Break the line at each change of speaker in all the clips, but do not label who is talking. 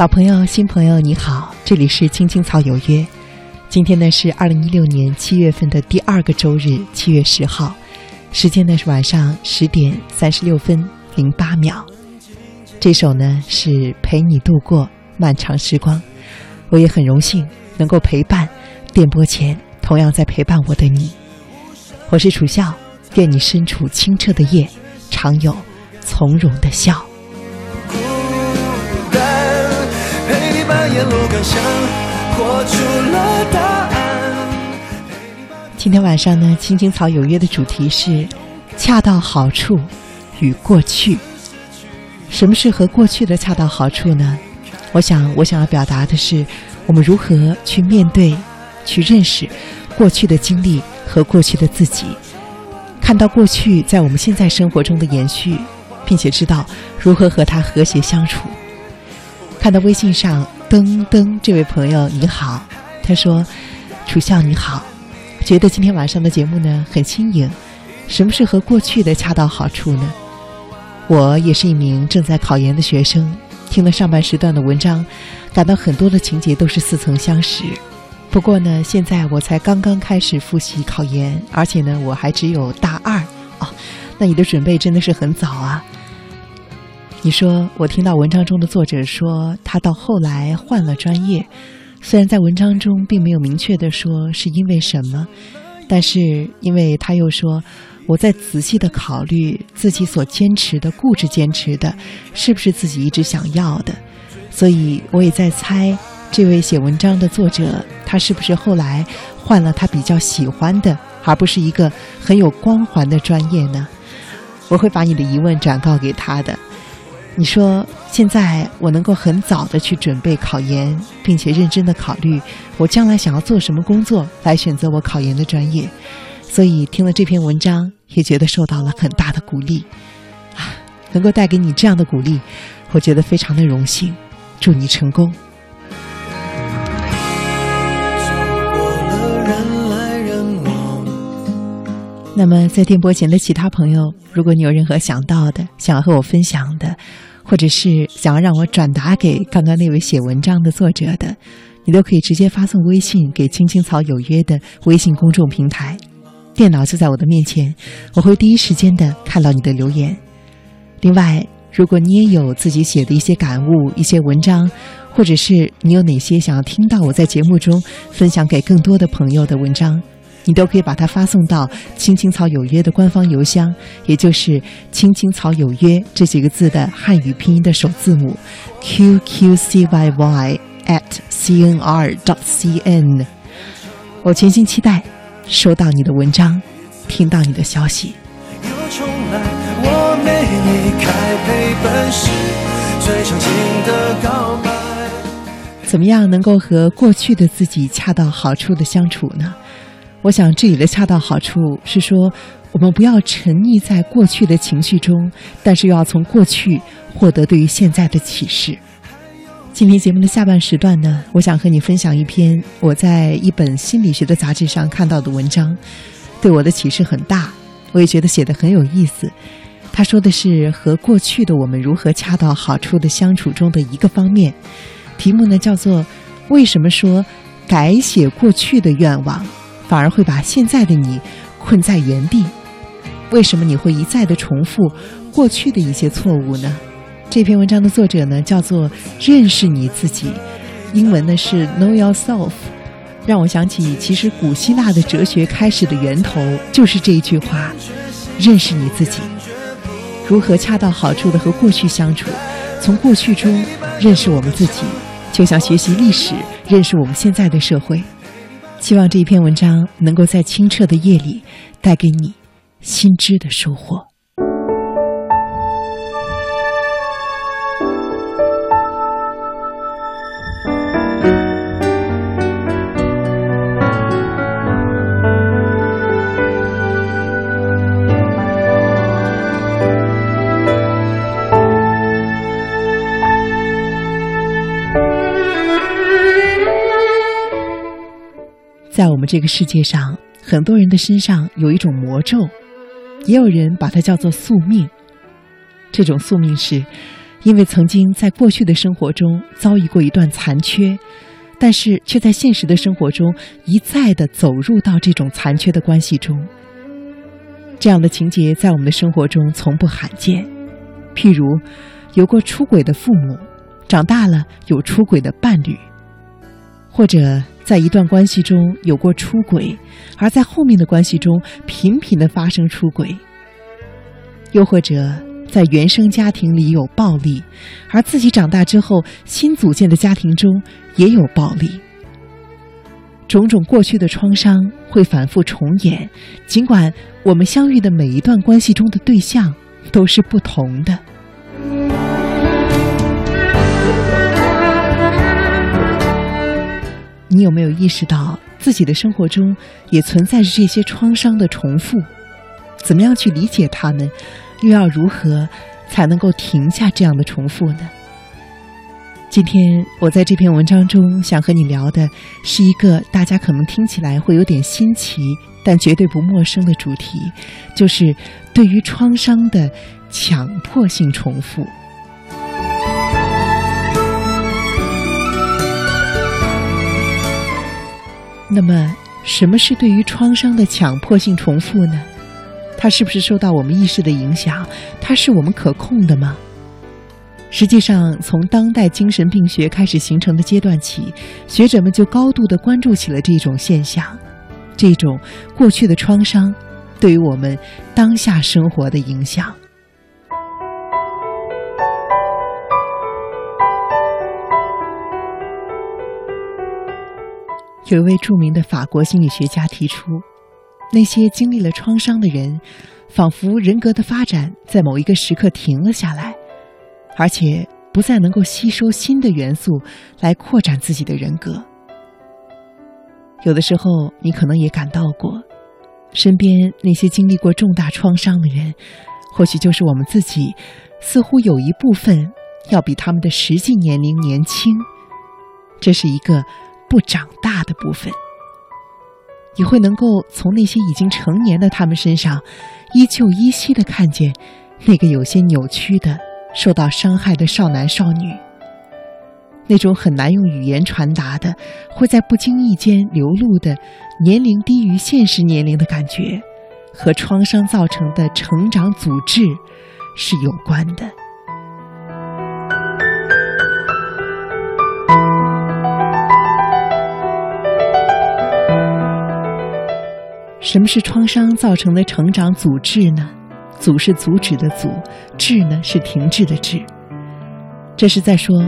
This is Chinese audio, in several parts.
老朋友、新朋友，你好，这里是青青草有约。今天呢是二零一六年七月份的第二个周日，七月十号，时间呢是晚上十点三十六分零八秒。这首呢是陪你度过漫长时光，我也很荣幸能够陪伴电波前同样在陪伴我的你。我是楚笑，愿你身处清澈的夜，常有从容的笑。今天晚上呢，青青草有约的主题是恰到好处与过去。什么是和过去的恰到好处呢？我想，我想要表达的是，我们如何去面对、去认识过去的经历和过去的自己，看到过去在我们现在生活中的延续，并且知道如何和它和谐相处。看到微信上。噔噔，这位朋友你好，他说：“楚笑你好，觉得今天晚上的节目呢很新颖。什么是和过去的恰到好处呢？我也是一名正在考研的学生，听了上半时段的文章，感到很多的情节都是似曾相识。不过呢，现在我才刚刚开始复习考研，而且呢，我还只有大二哦。那你的准备真的是很早啊。”你说，我听到文章中的作者说，他到后来换了专业，虽然在文章中并没有明确的说是因为什么，但是因为他又说，我在仔细的考虑自己所坚持的、固执坚持的，是不是自己一直想要的，所以我也在猜，这位写文章的作者，他是不是后来换了他比较喜欢的，而不是一个很有光环的专业呢？我会把你的疑问转告给他的。你说现在我能够很早的去准备考研，并且认真的考虑我将来想要做什么工作，来选择我考研的专业。所以听了这篇文章，也觉得受到了很大的鼓励，啊，能够带给你这样的鼓励，我觉得非常的荣幸。祝你成功。那么，在电波前的其他朋友，如果你有任何想到的、想要和我分享的，或者是想要让我转达给刚刚那位写文章的作者的，你都可以直接发送微信给“青青草有约”的微信公众平台。电脑就在我的面前，我会第一时间的看到你的留言。另外，如果你也有自己写的一些感悟、一些文章，或者是你有哪些想要听到我在节目中分享给更多的朋友的文章。你都可以把它发送到“青青草有约”的官方邮箱，也就是“青青草有约”这几个字的汉语拼音的首字母 “qqcyy at cnr dot cn”。我全心期待收到你的文章，听到你的消息。又
重来，我没离开，陪伴是最长情的告白
怎么样能够和过去的自己恰到好处的相处呢？我想，这里的恰到好处是说，我们不要沉溺在过去的情绪中，但是又要从过去获得对于现在的启示。今天节目的下半时段呢，我想和你分享一篇我在一本心理学的杂志上看到的文章，对我的启示很大，我也觉得写的很有意思。他说的是和过去的我们如何恰到好处的相处中的一个方面，题目呢叫做“为什么说改写过去的愿望”。反而会把现在的你困在原地。为什么你会一再的重复过去的一些错误呢？这篇文章的作者呢叫做认识你自己，英文呢是 Know Yourself，让我想起其实古希腊的哲学开始的源头就是这一句话：认识你自己，如何恰到好处的和过去相处，从过去中认识我们自己，就像学习历史认识我们现在的社会。希望这一篇文章能够在清澈的夜里带给你心知的收获。我们这个世界上，很多人的身上有一种魔咒，也有人把它叫做宿命。这种宿命是，因为曾经在过去的生活中遭遇过一段残缺，但是却在现实的生活中一再的走入到这种残缺的关系中。这样的情节在我们的生活中从不罕见，譬如有过出轨的父母，长大了有出轨的伴侣，或者在一段关系中有过出轨，而在后面的关系中频频的发生出轨，又或者。在原生家庭里有暴力，而自己长大之后新组建的家庭中也有暴力。种种过去的创伤会反复重演，尽管我们相遇的每一段关系中的对象都是不同的。你有没有意识到自己的生活中也存在着这些创伤的重复？怎么样去理解它们？又要如何才能够停下这样的重复呢？今天我在这篇文章中想和你聊的是一个大家可能听起来会有点新奇，但绝对不陌生的主题，就是对于创伤的强迫性重复。那么，什么是对于创伤的强迫性重复呢？它是不是受到我们意识的影响？它是我们可控的吗？实际上，从当代精神病学开始形成的阶段起，学者们就高度的关注起了这种现象，这种过去的创伤对于我们当下生活的影响。有一位著名的法国心理学家提出。那些经历了创伤的人，仿佛人格的发展在某一个时刻停了下来，而且不再能够吸收新的元素来扩展自己的人格。有的时候，你可能也感到过，身边那些经历过重大创伤的人，或许就是我们自己，似乎有一部分要比他们的实际年龄年轻，这是一个不长大的部分。你会能够从那些已经成年的他们身上，依旧依稀的看见那个有些扭曲的、受到伤害的少男少女，那种很难用语言传达的、会在不经意间流露的年龄低于现实年龄的感觉，和创伤造成的成长阻滞是有关的。什么是创伤造成的成长阻滞呢？阻是阻止的阻，滞呢是停滞的滞。这是在说，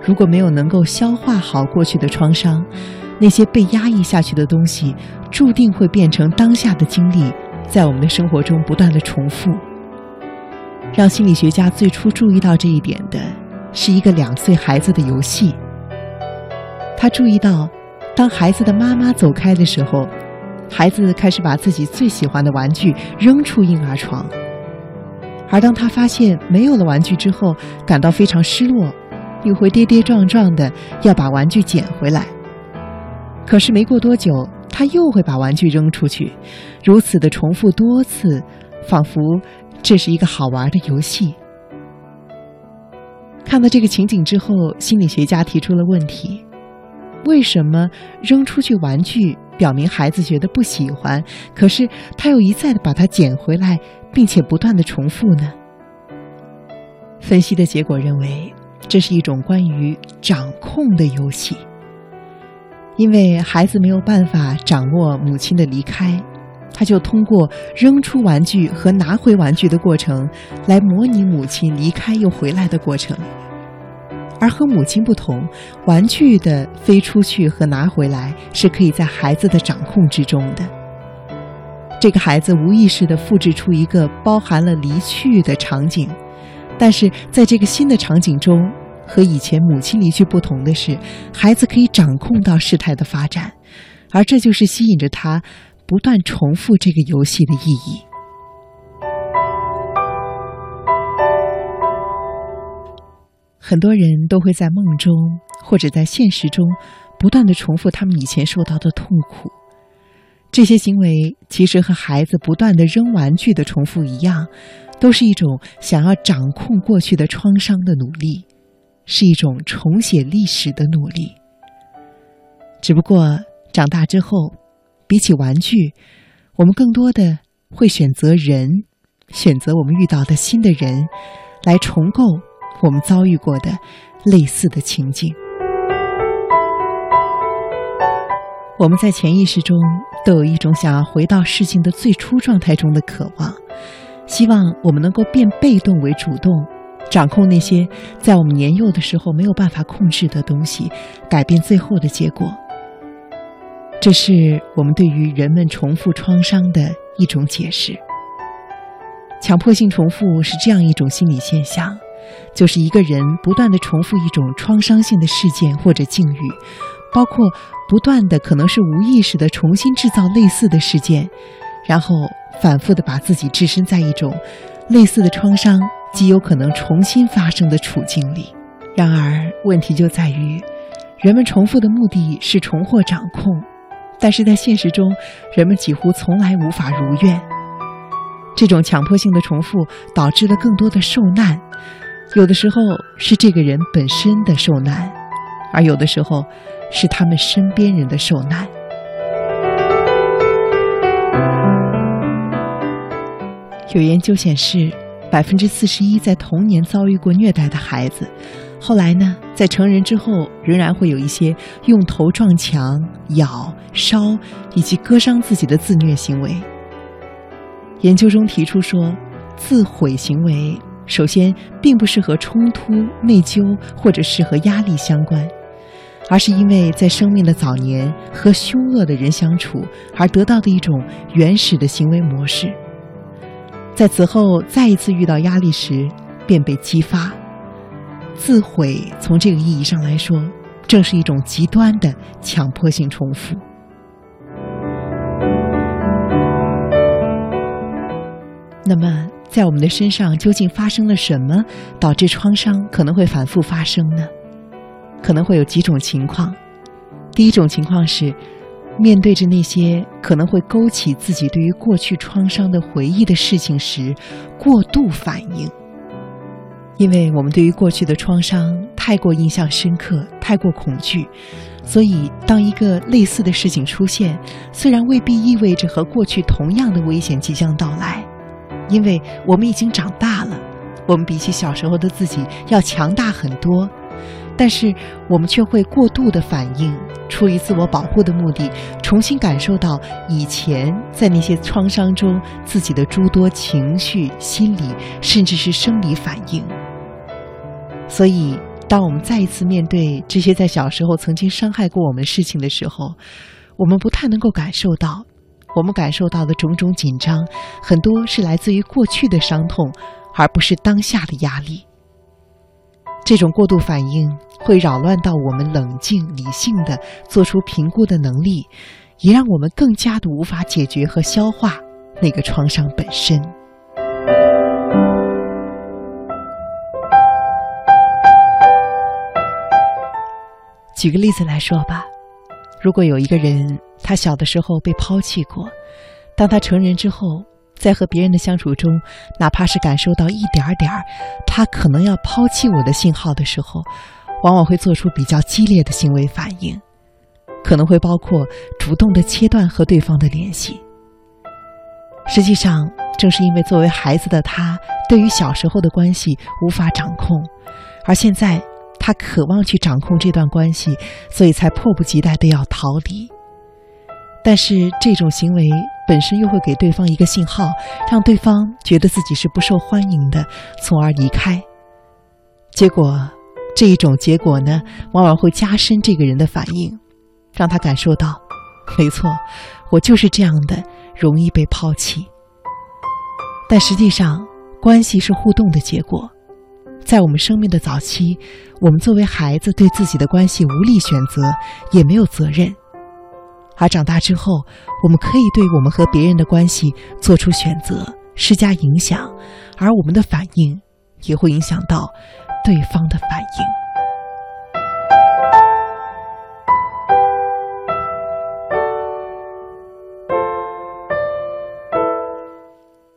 如果没有能够消化好过去的创伤，那些被压抑下去的东西，注定会变成当下的经历，在我们的生活中不断的重复。让心理学家最初注意到这一点的，是一个两岁孩子的游戏。他注意到，当孩子的妈妈走开的时候。孩子开始把自己最喜欢的玩具扔出婴儿床，而当他发现没有了玩具之后，感到非常失落，又会跌跌撞撞的要把玩具捡回来。可是没过多久，他又会把玩具扔出去，如此的重复多次，仿佛这是一个好玩的游戏。看到这个情景之后，心理学家提出了问题：为什么扔出去玩具？表明孩子觉得不喜欢，可是他又一再的把它捡回来，并且不断的重复呢。分析的结果认为，这是一种关于掌控的游戏。因为孩子没有办法掌握母亲的离开，他就通过扔出玩具和拿回玩具的过程，来模拟母亲离开又回来的过程。而和母亲不同，玩具的飞出去和拿回来是可以在孩子的掌控之中的。这个孩子无意识地复制出一个包含了离去的场景，但是在这个新的场景中，和以前母亲离去不同的是，孩子可以掌控到事态的发展，而这就是吸引着他不断重复这个游戏的意义。很多人都会在梦中或者在现实中不断的重复他们以前受到的痛苦，这些行为其实和孩子不断的扔玩具的重复一样，都是一种想要掌控过去的创伤的努力，是一种重写历史的努力。只不过长大之后，比起玩具，我们更多的会选择人，选择我们遇到的新的人，来重构我们遭遇过的类似的情景。我们在潜意识中都有一种想要回到事情的最初状态中的渴望，希望我们能够变被动为主动，掌控那些在我们年幼的时候没有办法控制的东西，改变最后的结果。这是我们对于人们重复创伤的一种解释。强迫性重复是这样一种心理现象，就是一个人不断的重复一种创伤性的事件或者境遇。包括不断的可能是无意识的重新制造类似的事件，然后反复的把自己置身在一种类似的创伤极有可能重新发生的处境里。然而，问题就在于，人们重复的目的是重获掌控，但是在现实中，人们几乎从来无法如愿。这种强迫性的重复导致了更多的受难，有的时候是这个人本身的受难，而有的时候。是他们身边人的受难。有研究显示，百分之四十一在童年遭遇过虐待的孩子，后来呢，在成人之后，仍然会有一些用头撞墙、咬、烧以及割伤自己的自虐行为。研究中提出说，自毁行为首先并不是和冲突、内疚或者是和压力相关。而是因为在生命的早年和凶恶的人相处而得到的一种原始的行为模式，在此后再一次遇到压力时便被激发。自毁从这个意义上来说，正是一种极端的强迫性重复。那么，在我们的身上究竟发生了什么，导致创伤可能会反复发生呢？可能会有几种情况，第一种情况是，面对着那些可能会勾起自己对于过去创伤的回忆的事情时，过度反应。因为我们对于过去的创伤太过印象深刻，太过恐惧，所以当一个类似的事情出现，虽然未必意味着和过去同样的危险即将到来，因为我们已经长大了，我们比起小时候的自己要强大很多。但是我们却会过度的反应，出于自我保护的目的，重新感受到以前在那些创伤中自己的诸多情绪、心理，甚至是生理反应。所以，当我们再一次面对这些在小时候曾经伤害过我们事情的时候，我们不太能够感受到，我们感受到的种种紧张，很多是来自于过去的伤痛，而不是当下的压力。这种过度反应会扰乱到我们冷静理性的做出评估的能力，也让我们更加的无法解决和消化那个创伤本身。举个例子来说吧，如果有一个人，他小的时候被抛弃过，当他成人之后。在和别人的相处中，哪怕是感受到一点点儿他可能要抛弃我的信号的时候，往往会做出比较激烈的行为反应，可能会包括主动的切断和对方的联系。实际上，正是因为作为孩子的他对于小时候的关系无法掌控，而现在他渴望去掌控这段关系，所以才迫不及待的要逃离。但是这种行为。本身又会给对方一个信号，让对方觉得自己是不受欢迎的，从而离开。结果，这一种结果呢，往往会加深这个人的反应，让他感受到，没错，我就是这样的，容易被抛弃。但实际上，关系是互动的结果。在我们生命的早期，我们作为孩子，对自己的关系无力选择，也没有责任。而长大之后，我们可以对我们和别人的关系做出选择，施加影响，而我们的反应也会影响到对方的反应。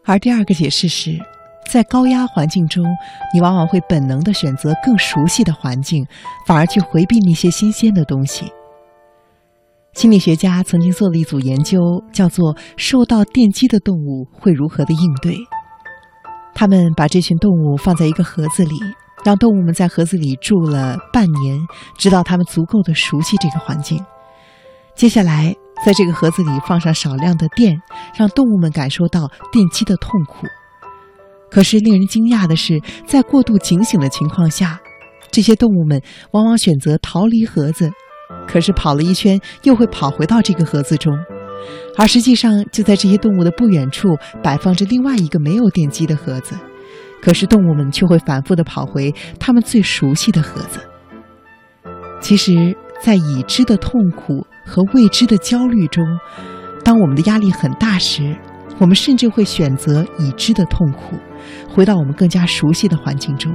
而第二个解释是，在高压环境中，你往往会本能的选择更熟悉的环境，反而去回避那些新鲜的东西。心理学家曾经做了一组研究，叫做“受到电击的动物会如何的应对”。他们把这群动物放在一个盒子里，让动物们在盒子里住了半年，直到它们足够的熟悉这个环境。接下来，在这个盒子里放上少量的电，让动物们感受到电击的痛苦。可是，令人惊讶的是，在过度警醒的情况下，这些动物们往往选择逃离盒子。可是跑了一圈，又会跑回到这个盒子中，而实际上就在这些动物的不远处摆放着另外一个没有电机的盒子，可是动物们却会反复的跑回他们最熟悉的盒子。其实，在已知的痛苦和未知的焦虑中，当我们的压力很大时，我们甚至会选择已知的痛苦，回到我们更加熟悉的环境中。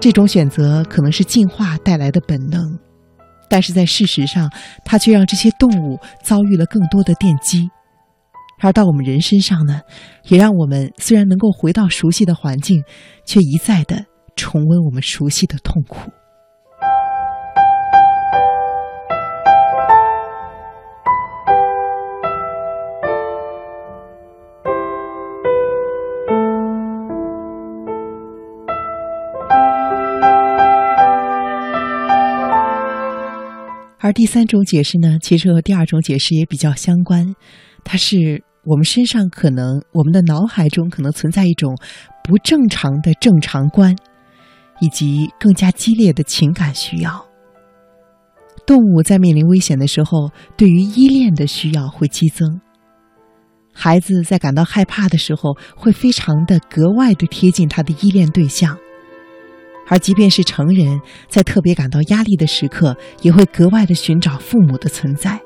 这种选择可能是进化带来的本能。但是在事实上，它却让这些动物遭遇了更多的电击，而到我们人身上呢，也让我们虽然能够回到熟悉的环境，却一再的重温我们熟悉的痛苦。而第三种解释呢，其实和第二种解释也比较相关，它是我们身上可能，我们的脑海中可能存在一种不正常的正常观，以及更加激烈的情感需要。动物在面临危险的时候，对于依恋的需要会激增。孩子在感到害怕的时候，会非常的格外的贴近他的依恋对象。而即便是成人，在特别感到压力的时刻，也会格外的寻找父母的存在。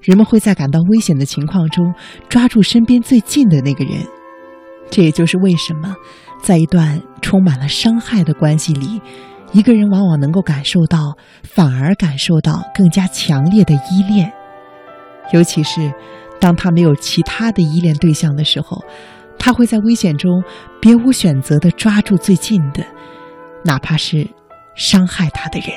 人们会在感到危险的情况中抓住身边最近的那个人，这也就是为什么，在一段充满了伤害的关系里，一个人往往能够感受到，反而感受到更加强烈的依恋，尤其是当他没有其他的依恋对象的时候。他会在危险中别无选择地抓住最近的，哪怕是伤害他的人。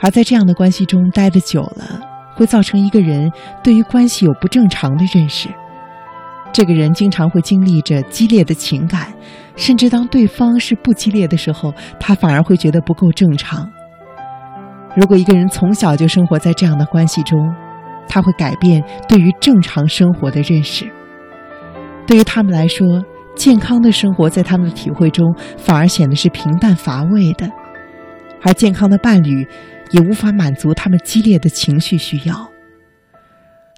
而在这样的关系中待得久了，会造成一个人对于关系有不正常的认识。这个人经常会经历着激烈的情感。甚至当对方是不激烈的时候，他反而会觉得不够正常。如果一个人从小就生活在这样的关系中，他会改变对于正常生活的认识。对于他们来说，健康的生活在他们的体会中反而显得是平淡乏味的，而健康的伴侣也无法满足他们激烈的情绪需要。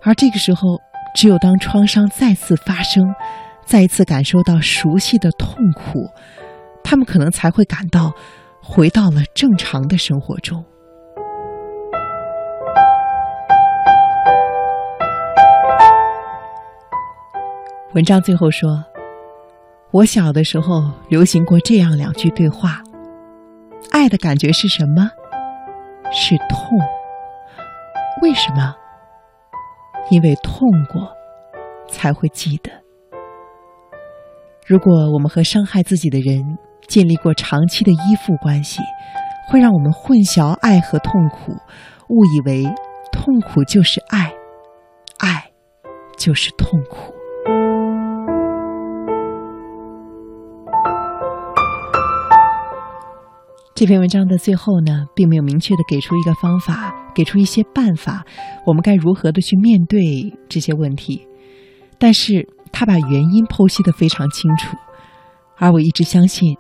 而这个时候，只有当创伤再次发生。再一次感受到熟悉的痛苦，他们可能才会感到回到了正常的生活中。文章最后说：“我小的时候流行过这样两句对话：爱的感觉是什么？是痛。为什么？因为痛过，才会记得。”如果我们和伤害自己的人建立过长期的依附关系，会让我们混淆爱和痛苦，误以为痛苦就是爱，爱就是痛苦。这篇文章的最后呢，并没有明确的给出一个方法，给出一些办法，我们该如何的去面对这些问题，但是。他把原因剖析的非常清楚，而我一直相信，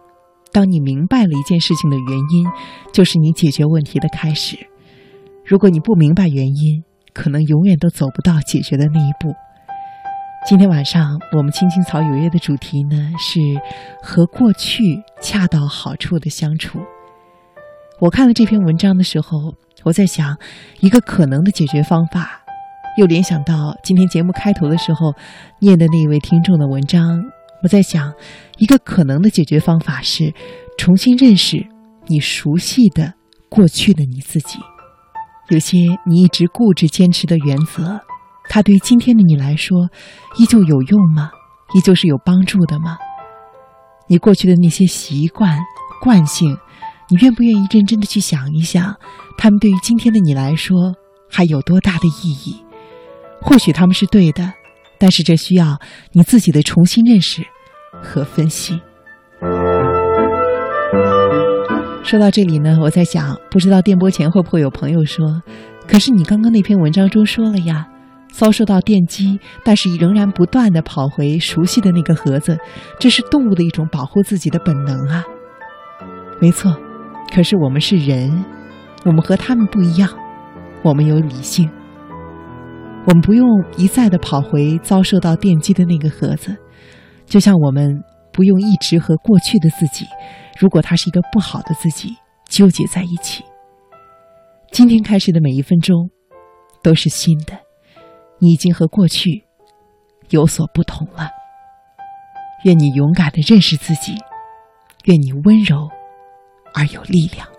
当你明白了一件事情的原因，就是你解决问题的开始。如果你不明白原因，可能永远都走不到解决的那一步。今天晚上我们青青草有约的主题呢是和过去恰到好处的相处。我看了这篇文章的时候，我在想一个可能的解决方法。又联想到今天节目开头的时候念的那一位听众的文章，我在想，一个可能的解决方法是重新认识你熟悉的过去的你自己。有些你一直固执坚持的原则，它对今天的你来说，依旧有用吗？依旧是有帮助的吗？你过去的那些习惯、惯性，你愿不愿意认真的去想一想，他们对于今天的你来说还有多大的意义？或许他们是对的，但是这需要你自己的重新认识和分析。说到这里呢，我在想，不知道电波前会不会有朋友说：“可是你刚刚那篇文章中说了呀，遭受到电击，但是仍然不断的跑回熟悉的那个盒子，这是动物的一种保护自己的本能啊。”没错，可是我们是人，我们和他们不一样，我们有理性，我们不用一再的跑回遭受到电击的那个盒子，就像我们不用一直和过去的自己。如果他是一个不好的自己，纠结在一起。今天开始的每一分钟，都是新的，你已经和过去有所不同了。愿你勇敢的认识自己，愿你温柔而有力量。